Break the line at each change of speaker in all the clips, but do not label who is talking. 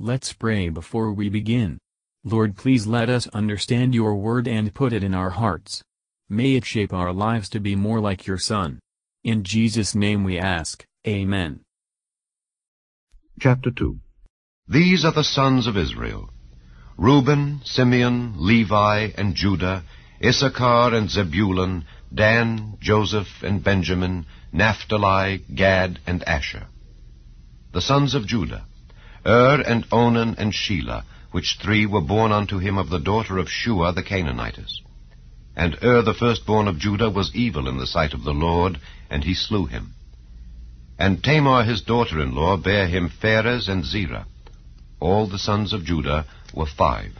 Let's pray before we begin. Lord please let us understand your word and put it in our hearts. May it shape our lives to be more like your Son. In Jesus' name we ask, Amen.
Chapter 2
These are the sons of Israel. Reuben, Simeon, Levi, and Judah, Issachar and Zebulun, Dan, Joseph, and Benjamin, Naphtali, Gad, and Asher. The sons of Judah, Er and Onan and Shelah, which three were born unto him of the daughter of Shua the Canaanitess. And Ur the firstborn of Judah was evil in the sight of the Lord, and he slew him. And Tamar his daughter-in-law bare him Pharez and Zerah. All the sons of Judah were five.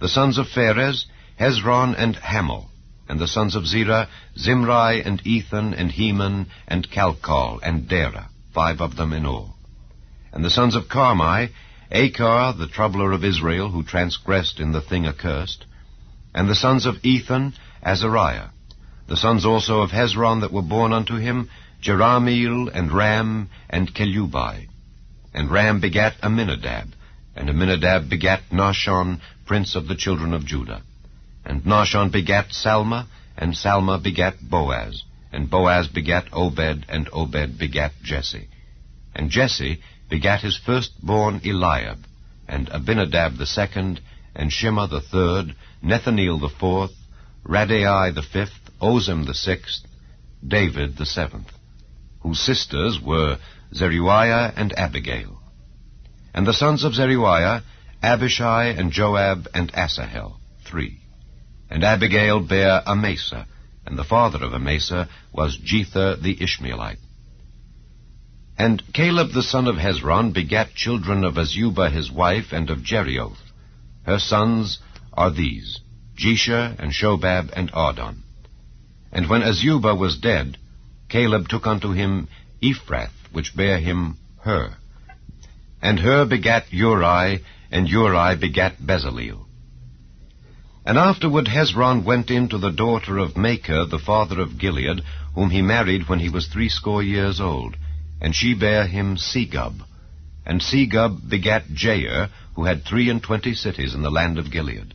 The sons of Pharez, Hezron and Hamul, and the sons of Zerah, Zimri and Ethan and Heman and Calcol and Dara, five of them in all. And the sons of Carmi, Achar, the troubler of Israel, who transgressed in the thing accursed. And the sons of Ethan, Azariah. The sons also of Hezron that were born unto him, Jerahmeel, and Ram, and Chelubai. And Ram begat Amminadab, and Amminadab begat Nahshon, prince of the children of Judah. And Nahshon begat Salma, and Salma begat Boaz, and Boaz begat Obed, and Obed begat Jesse. And Jesse begat his firstborn Eliab, and Abinadab the second, and Shema the third, Nethaneel the fourth, Raddai the fifth, Ozem the sixth, David the seventh, whose sisters were Zeruiah and Abigail. And the sons of Zeruiah, Abishai and Joab and Asahel, three. And Abigail bare Amasa, and the father of Amasa was Jether the Ishmaelite. And Caleb the son of Hezron begat children of Azubah his wife and of Jerioth. Her sons are these, Jesher and Shobab and Ardon. And when Azubah was dead, Caleb took unto him Ephrath, which bare him Hur. And Hur begat Uri, and Uri begat Bezaleel. And afterward Hezron went in to the daughter of Machir, the father of Gilead, whom he married when he was threescore years old and she bare him Segub. And Segub begat Jair, who had three and twenty cities in the land of Gilead.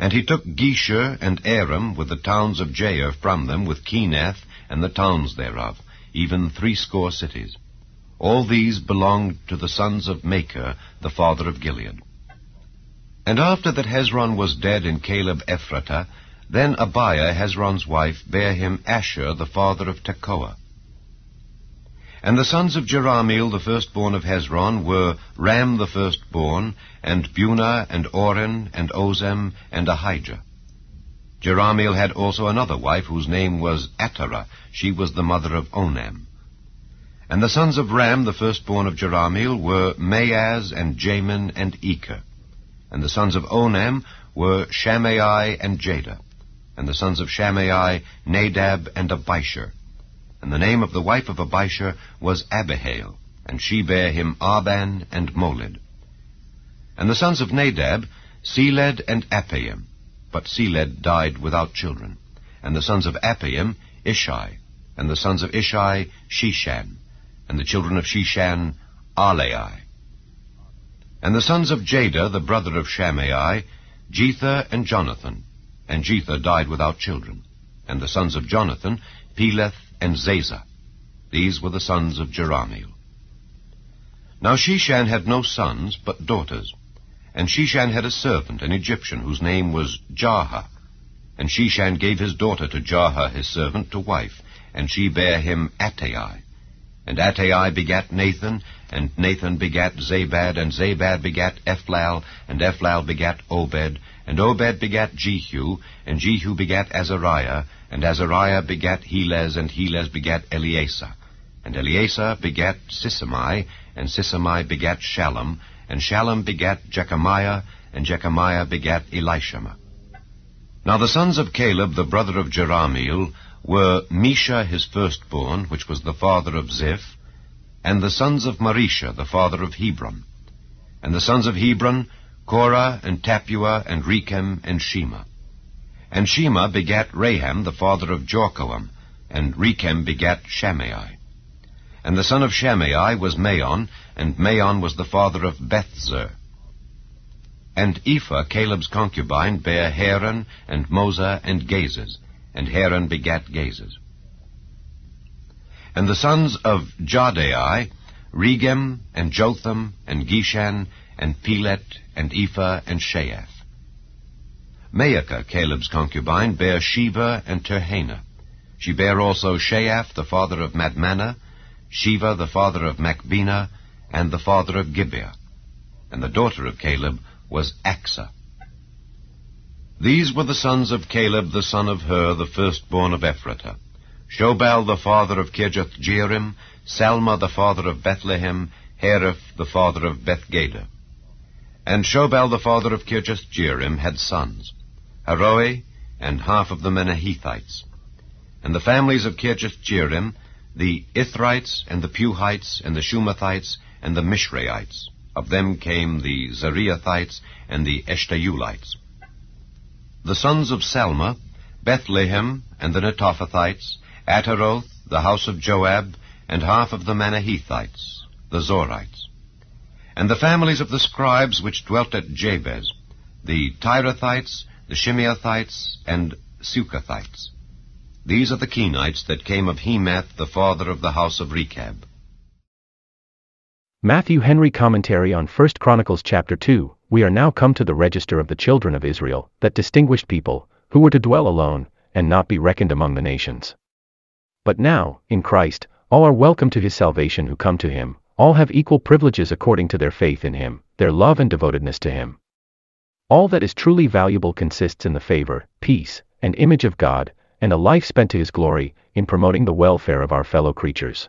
And he took Geshur and Aram with the towns of Jair from them, with Kenath and the towns thereof, even threescore cities. All these belonged to the sons of Machir, the father of Gilead. And after that Hezron was dead in Caleb Ephratah, then Abiah, Hezron's wife, bare him Ashur, the father of Tekoa. And the sons of Jerahmeel, the firstborn of Hezron, were Ram the firstborn, and Bunah, and Oren, and Ozem, and Ahijah. Jerahmeel had also another wife, whose name was Atarah. She was the mother of Onam. And the sons of Ram, the firstborn of Jerahmeel, were Maaz, and Jamin, and Eker. And the sons of Onam were Shammai and Jada. And the sons of Shammai, Nadab, and Abishur. And the name of the wife of Abishur was Abihail, and she bare him Ahban and Molid. And the sons of Nadab, Seled and Appaim, but Seled died without children. And the sons of Appaim, Ishai, and the sons of Ishai, Sheshan, and the children of Sheshan, Ahlai. And the sons of Jada, the brother of Shammai, Jether and Jonathan, and Jether died without children. And the sons of Jonathan, Peleth and Zaza. These were the sons of Jerahmeel. Now Sheshan had no sons, but daughters. And Sheshan had a servant, an Egyptian, whose name was Jarha. And Sheshan gave his daughter to Jarha his servant to wife, and she bare him Attai. And Attai begat Nathan, and Nathan begat Zabad, and Zabad begat Ephlal, and Ephlal begat Obed, and Obed begat Jehu, and Jehu begat Azariah, and Azariah begat Helez, and Helez begat Eleasah. And Eleasah begat Sisamai, and Sisamai begat Shallum, and Shallum begat Jekamiah, and Jekamiah begat Elishama. Now the sons of Caleb, the brother of Jerahmeel, were Misha, his firstborn, which was the father of Ziph, and the sons of Mareshah, the father of Hebron. And the sons of Hebron, Korah, and Tappuah, and Rekem, and Shema. And Shema begat Raham, the father of Jorkoam, and Rekem begat Shammai. And the son of Shimei was Maon, and Maon was the father of Bethzur. And Ephah, Caleb's concubine, bare Haran, and Moza, and Gazez, and Haran begat Gazez. And the sons of Jahdai, Regem, and Jotham, and Gesham, and Pelet, and Ephah, and Sheath. Maacah, Caleb's concubine, bare Sheva and Tirhanah. She bare also Sheath, the father of Madmannah, Sheva, the father of Machbenah, and the father of Gibeah. And the daughter of Caleb was Achsah. These were the sons of Caleb, the son of Hur, the firstborn of Ephratah. Shobal, the father of Kirjath Jearim, Salma, the father of Bethlehem, Hareph, the father of Bethgader. And Shobal, the father of Kirjath Jearim, had sons. Haroeh, and half of the Manahethites. And the families of Kirjath Jearim, the Ithrites, and the Puhites, and the Shumathites, and the Mishraites. Of them came the Zerahites and the Eshtaulites. The sons of Salma, Bethlehem, and the Netophathites, Ataroth, the house of Joab, and half of the Manahethites, the Zorites. And the families of the scribes which dwelt at Jabez, the Tirathites, the Shimeathites, and Sukathites. These are the Kenites that came of Hemath, the father of the house of Rechab.
Matthew Henry Commentary on 1 Chronicles chapter 2 We are now come to the register of the children of Israel, that distinguished people, who were to dwell alone, and not be reckoned among the nations. But now, in Christ, all are welcome to his salvation who come to him, all have equal privileges according to their faith in him, their love and devotedness to him. All that is truly valuable consists in the favor, peace, and image of God, and a life spent to his glory, in promoting the welfare of our fellow creatures.